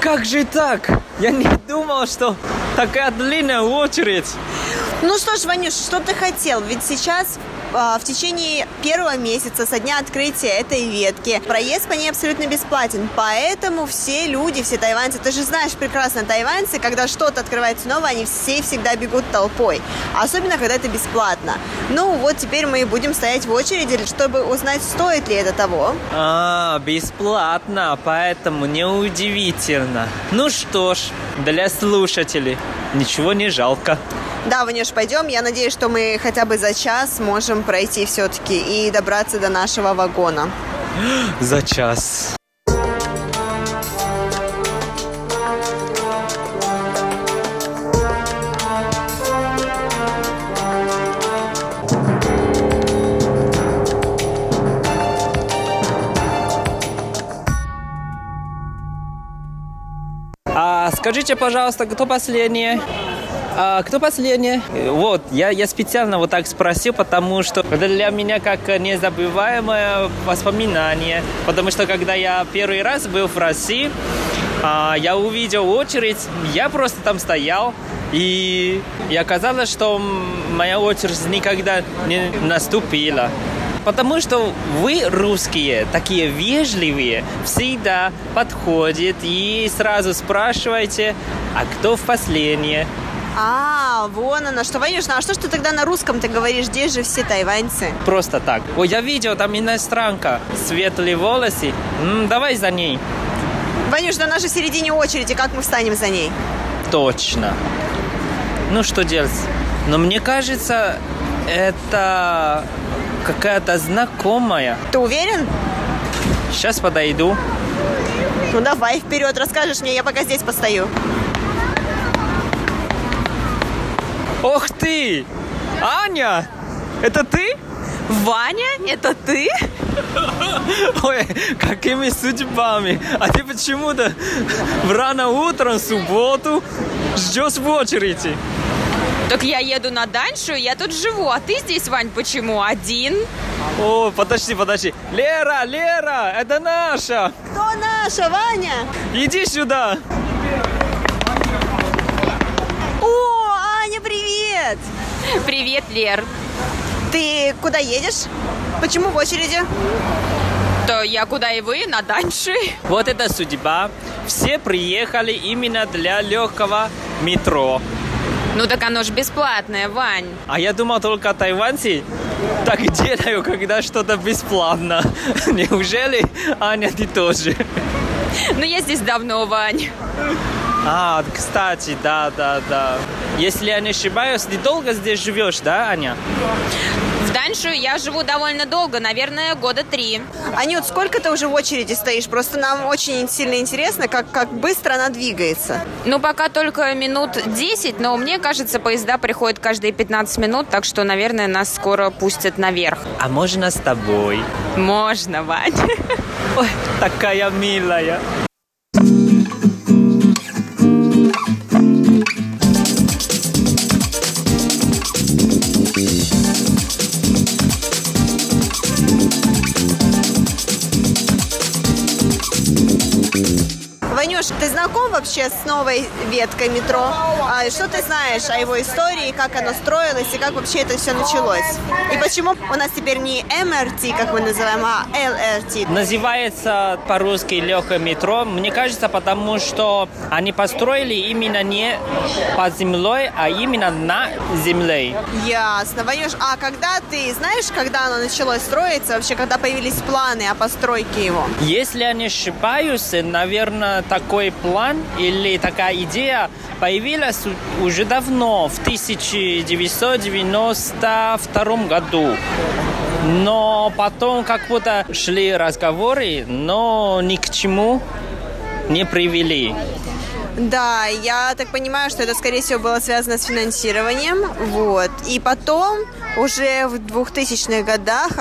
[SPEAKER 5] Как же так? Я не думал, что такая длинная очередь.
[SPEAKER 6] Ну что ж, Ванюш, что ты хотел? Ведь сейчас в течение первого месяца со дня открытия этой ветки проезд по ней абсолютно бесплатен. Поэтому все люди, все тайваньцы, ты же знаешь прекрасно, тайваньцы, когда что-то открывается новое, они все всегда бегут толпой. Особенно, когда это бесплатно. Ну вот теперь мы будем стоять в очереди, чтобы узнать, стоит ли это того.
[SPEAKER 5] А, бесплатно, поэтому неудивительно. Ну что ж, для слушателей ничего не жалко.
[SPEAKER 6] Да, Ванюш, пойдем. Я надеюсь, что мы хотя бы за час можем пройти все-таки и добраться до нашего вагона.
[SPEAKER 5] За час. А скажите, пожалуйста, кто последний? А, кто последний? Вот, я, я специально вот так спросил, потому что это для меня как незабываемое воспоминание. Потому что когда я первый раз был в России, а, я увидел очередь, я просто там стоял, и, и оказалось, что моя очередь никогда не наступила. Потому что вы, русские, такие вежливые, всегда подходят и сразу спрашиваете, а кто в последнее?
[SPEAKER 6] А, вон она, что, Ванюш, ну а что ж ты тогда на русском ты говоришь? Здесь же все тайваньцы.
[SPEAKER 5] Просто так. Ой, я видел, там иностранка, светлые волосы. М, давай за ней.
[SPEAKER 6] Ванюш, да же в середине очереди, как мы встанем за ней?
[SPEAKER 5] Точно. Ну, что делать? Но мне кажется, это какая-то знакомая.
[SPEAKER 6] Ты уверен?
[SPEAKER 5] Сейчас подойду.
[SPEAKER 6] Ну давай вперед, расскажешь мне, я пока здесь постою.
[SPEAKER 5] Ох ты! Аня! Это ты?
[SPEAKER 7] Ваня, это ты?
[SPEAKER 5] Ой, какими судьбами? А ты почему-то в рано утром, в субботу, ждешь в очереди?
[SPEAKER 7] Так я еду на Даньшу, я тут живу. А ты здесь, Вань, почему? Один?
[SPEAKER 5] О, подожди, подожди. Лера, Лера, это наша.
[SPEAKER 6] Кто наша, Ваня?
[SPEAKER 5] Иди сюда.
[SPEAKER 6] О, Аня, привет!
[SPEAKER 7] Привет, Лер.
[SPEAKER 6] Ты куда едешь? Почему в очереди?
[SPEAKER 7] То я куда и вы, на Даньши.
[SPEAKER 5] Вот это судьба. Все приехали именно для легкого метро.
[SPEAKER 7] Ну так оно ж бесплатное, Вань.
[SPEAKER 5] А я думал только тайваньцы так делаю, когда что-то бесплатно. Неужели, Аня, ты тоже?
[SPEAKER 7] Ну я здесь давно, Вань.
[SPEAKER 5] А, кстати, да, да, да. Если я не ошибаюсь, ты долго здесь живешь, да, Аня?
[SPEAKER 7] В Даньшу я живу довольно долго, наверное, года три.
[SPEAKER 6] Анют, сколько ты уже в очереди стоишь? Просто нам очень сильно интересно, как, как быстро она двигается.
[SPEAKER 7] Ну, пока только минут 10, но мне кажется, поезда приходят каждые 15 минут, так что, наверное, нас скоро пустят наверх.
[SPEAKER 5] А можно с тобой?
[SPEAKER 7] Можно, Вань.
[SPEAKER 5] Ой, такая милая.
[SPEAKER 6] Знаком вообще с новой веткой метро? А что ты знаешь о его истории, как оно строилось и как вообще это все началось? И почему у нас теперь не МРТ, как мы называем, а ЛРТ?
[SPEAKER 5] Называется по-русски легкое метро. Мне кажется, потому что они построили именно не под землей, а именно на земле.
[SPEAKER 6] Ясно, Ванюш. А когда ты знаешь, когда оно началось строиться, вообще, когда появились планы о постройке его?
[SPEAKER 5] Если я не ошибаюсь, наверное, такой план или такая идея появилась уже давно, в 1992 году. Но потом как будто шли разговоры, но ни к чему не привели.
[SPEAKER 6] Да, я так понимаю, что это, скорее всего, было связано с финансированием. Вот. И потом, уже в 2000-х годах,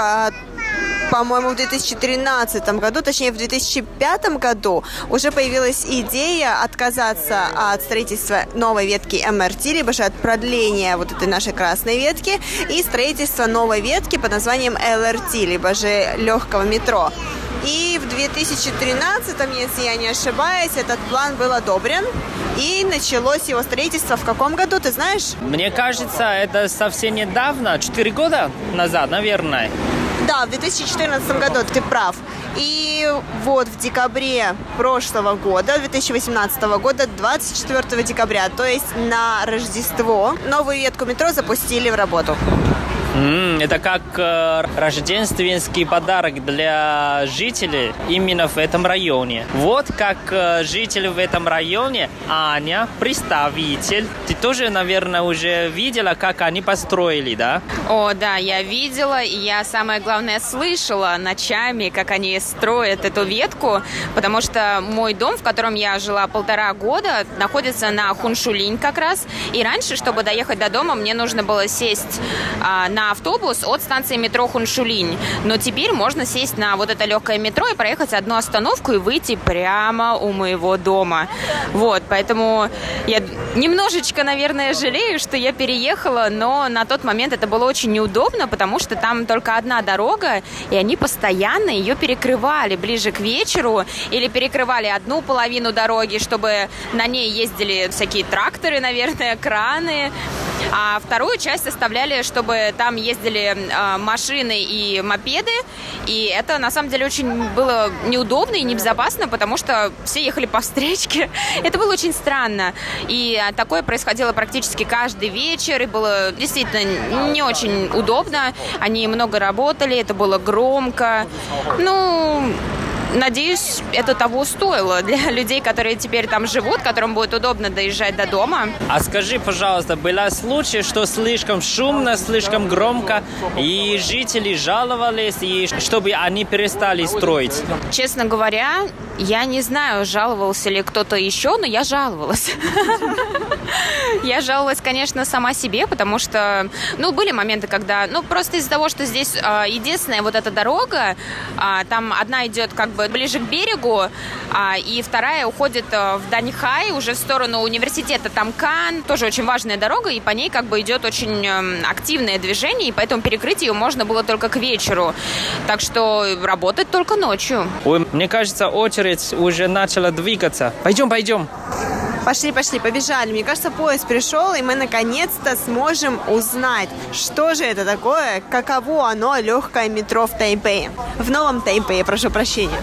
[SPEAKER 6] по-моему, в 2013 году, точнее в 2005 году, уже появилась идея отказаться от строительства новой ветки МРТ, либо же от продления вот этой нашей красной ветки и строительства новой ветки под названием ЛРТ, либо же легкого метро. И в 2013, если я не ошибаюсь, этот план был одобрен. И началось его строительство в каком году, ты знаешь?
[SPEAKER 5] Мне кажется, это совсем недавно, 4 года назад, наверное.
[SPEAKER 6] Да, в 2014 году ты прав. И вот в декабре прошлого года, 2018 года, 24 декабря, то есть на Рождество, новую ветку метро запустили в работу.
[SPEAKER 5] Mm, это как э, рождественский подарок для жителей именно в этом районе. Вот как э, житель в этом районе, Аня, представитель. Ты тоже, наверное, уже видела, как они построили, да?
[SPEAKER 1] О, да, я видела, и я, самое главное, слышала ночами, как они строят эту ветку, потому что мой дом, в котором я жила полтора года, находится на Хуншулинь как раз, и раньше, чтобы доехать до дома, мне нужно было сесть а, на на автобус от станции метро Хуншулинь. Но теперь можно сесть на вот это легкое метро и проехать одну остановку и выйти прямо у моего дома. Вот, поэтому я немножечко, наверное, жалею, что я переехала, но на тот момент это было очень неудобно, потому что там только одна дорога, и они постоянно ее перекрывали ближе к вечеру или перекрывали одну половину дороги, чтобы на ней ездили всякие тракторы, наверное, краны, а вторую часть оставляли, чтобы там ездили э, машины и мопеды, и это на самом деле очень было неудобно и небезопасно, потому что все ехали по встречке. это было очень странно. И такое происходило практически каждый вечер, и было действительно не очень удобно. Они много работали, это было громко. Ну, надеюсь, это того стоило для людей, которые теперь там живут, которым будет удобно доезжать до дома.
[SPEAKER 5] А скажи, пожалуйста, были случаи, что слишком шумно, слишком громко, и жители жаловались, и чтобы они перестали строить?
[SPEAKER 1] Честно говоря, я не знаю, жаловался ли кто-то еще, но я жаловалась. Я жаловалась, конечно, сама себе, потому что, ну, были моменты, когда, ну, просто из-за того, что здесь э, единственная вот эта дорога, э, там одна идет как бы ближе к берегу, э, и вторая уходит э, в Даньхай, уже в сторону университета, там Кан, тоже очень важная дорога, и по ней как бы идет очень э, активное движение, и поэтому перекрыть ее можно было только к вечеру. Так что работать только ночью.
[SPEAKER 5] Ой, мне кажется, очередь уже начала двигаться. Пойдем, пойдем.
[SPEAKER 6] Пошли, пошли, побежали. Мне кажется, поезд пришел, и мы наконец-то сможем узнать, что же это такое, каково оно легкое метро в Тайпее. В новом Тайпее, прошу прощения.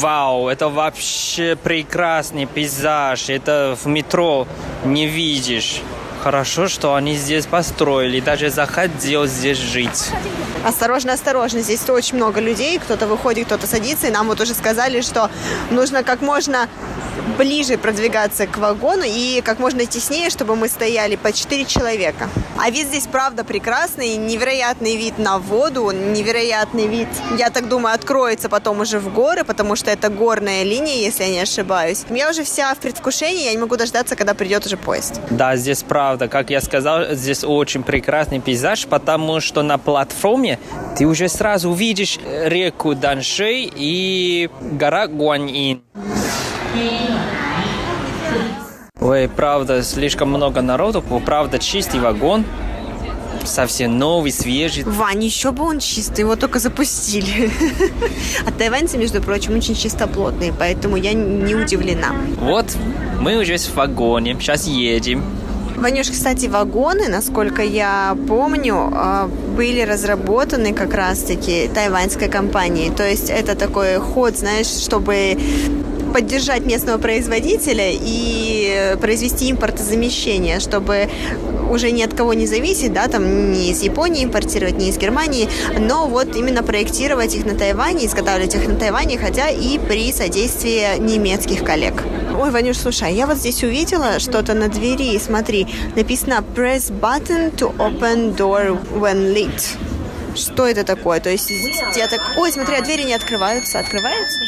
[SPEAKER 5] Вау, это вообще прекрасный пейзаж. Это в метро не видишь. Хорошо, что они здесь построили, даже захотел здесь жить.
[SPEAKER 6] Осторожно, осторожно, здесь очень много людей, кто-то выходит, кто-то садится, и нам вот уже сказали, что нужно как можно ближе продвигаться к вагону и как можно теснее, чтобы мы стояли по 4 человека. А вид здесь, правда, прекрасный, невероятный вид на воду, невероятный вид, я так думаю, откроется потом уже в горы, потому что это горная линия, если я не ошибаюсь. Я уже вся в предвкушении, я не могу дождаться, когда придет уже поезд.
[SPEAKER 5] Да, здесь правда, как я сказал, здесь очень прекрасный пейзаж, потому что на платформе ты уже сразу увидишь реку Даншей и гора Гуаньин. Ой, правда, слишком много народу. Правда, чистый вагон. Совсем новый, свежий.
[SPEAKER 6] Вань, еще бы он чистый, его только запустили. А тайваньцы, между прочим, очень чистоплотные, поэтому я не удивлена.
[SPEAKER 5] Вот, мы уже в вагоне, сейчас едем.
[SPEAKER 6] Ванюш, кстати, вагоны, насколько я помню, а, были разработаны как раз-таки тайваньской компанией. То есть это такой ход, знаешь, чтобы поддержать местного производителя и произвести импортозамещение, чтобы уже ни от кого не зависеть, да, там не из Японии импортировать, не из Германии, но вот именно проектировать их на Тайване, изготавливать их на Тайване, хотя и при содействии немецких коллег. Ой, Ванюш, слушай, а я вот здесь увидела что-то на двери, смотри, написано «Press button to open door when lit». Что это такое? То есть я так... Ой, смотри, а двери не открываются. Открываются?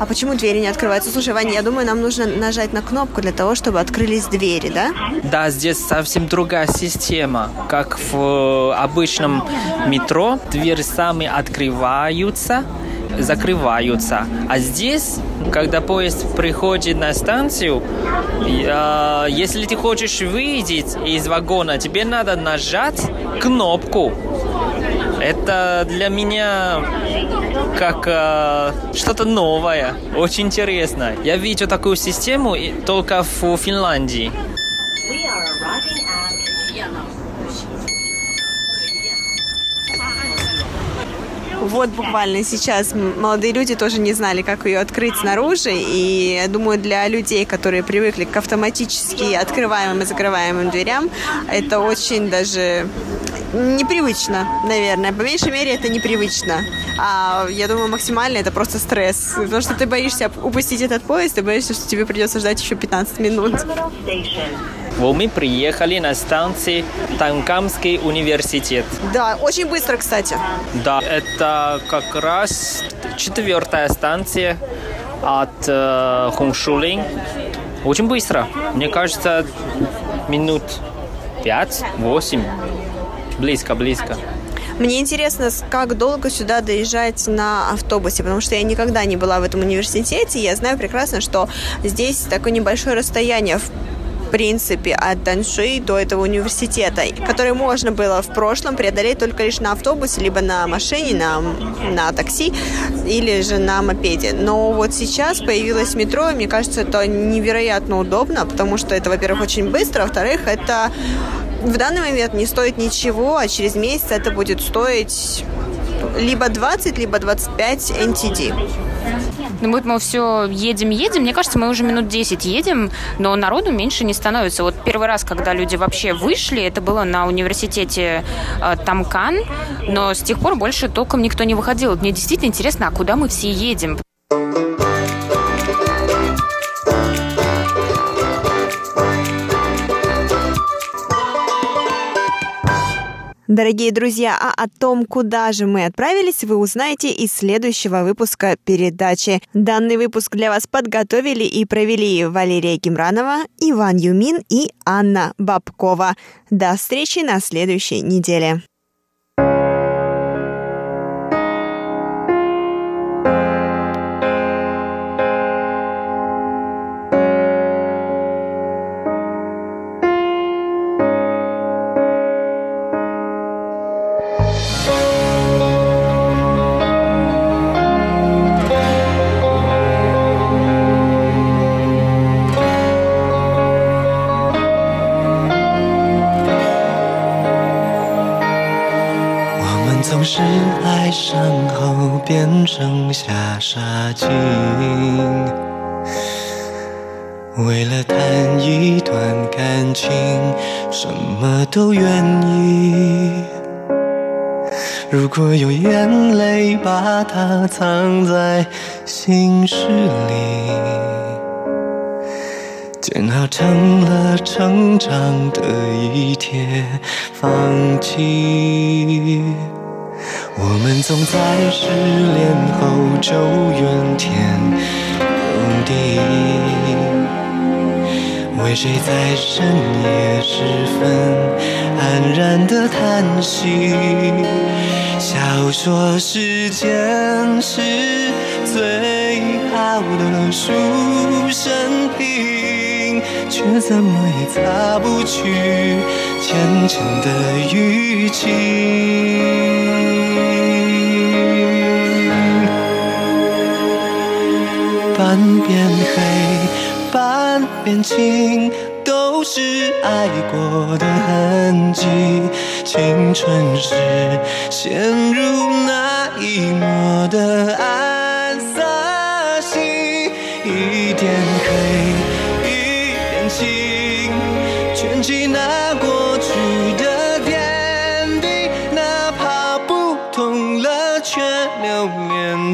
[SPEAKER 6] А почему двери не открываются? Слушай, Ваня, я думаю, нам нужно нажать на кнопку для того, чтобы открылись двери, да?
[SPEAKER 5] Да, здесь совсем другая система. Как в э, обычном метро, двери сами открываются, закрываются. А здесь, когда поезд приходит на станцию, э, если ты хочешь выйти из вагона, тебе надо нажать кнопку. Это для меня как э, что-то новое, очень интересно. Я видел такую систему только в Финляндии.
[SPEAKER 6] Вот буквально сейчас молодые люди тоже не знали, как ее открыть снаружи. И я думаю, для людей, которые привыкли к автоматически открываемым и закрываемым дверям, это очень даже непривычно, наверное. По меньшей мере, это непривычно. А я думаю, максимально это просто стресс. Потому что ты боишься упустить этот поезд, ты боишься, что тебе придется ждать еще 15 минут.
[SPEAKER 5] Мы приехали на станции Танкамский университет.
[SPEAKER 6] Да, очень быстро, кстати.
[SPEAKER 5] Да, это как раз четвертая станция от э, Хуншулин. Очень быстро. Мне кажется, минут пять-восемь. Близко, близко.
[SPEAKER 6] Мне интересно, как долго сюда доезжать на автобусе, потому что я никогда не была в этом университете, и я знаю прекрасно, что здесь такое небольшое расстояние в принципе, от Данши до этого университета, который можно было в прошлом преодолеть только лишь на автобусе, либо на машине, на, на такси, или же на мопеде. Но вот сейчас появилось метро, и мне кажется, это невероятно удобно, потому что это, во-первых, очень быстро, а во-вторых, это в данный момент не стоит ничего, а через месяц это будет стоить либо 20, либо 25 NTD.
[SPEAKER 7] Ну, вот мы все едем-едем, мне кажется, мы уже минут 10 едем, но народу меньше не становится. Вот первый раз, когда люди вообще вышли, это было на университете э, Тамкан, но с тех пор больше толком никто не выходил. Мне действительно интересно, а куда мы все едем?
[SPEAKER 6] Дорогие друзья, а о том, куда же мы отправились, вы узнаете из следующего выпуска передачи. Данный выпуск для вас подготовили и провели Валерия Кимранова, Иван Юмин и Анна Бабкова. До встречи на следующей неделе.
[SPEAKER 8] 下沙井，为了谈一段感情，什么都愿意。如果有眼泪，把它藏在心事里，煎熬成了成长的一帖放弃。我们总在失恋后就怨天尤地，为谁在深夜时分黯然的叹息？笑说时间是最好。的书生平，却怎么也擦不去虔诚的淤青。半边黑，半边青，都是爱过的痕迹。青春时陷入那一抹的爱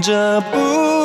[SPEAKER 8] 这不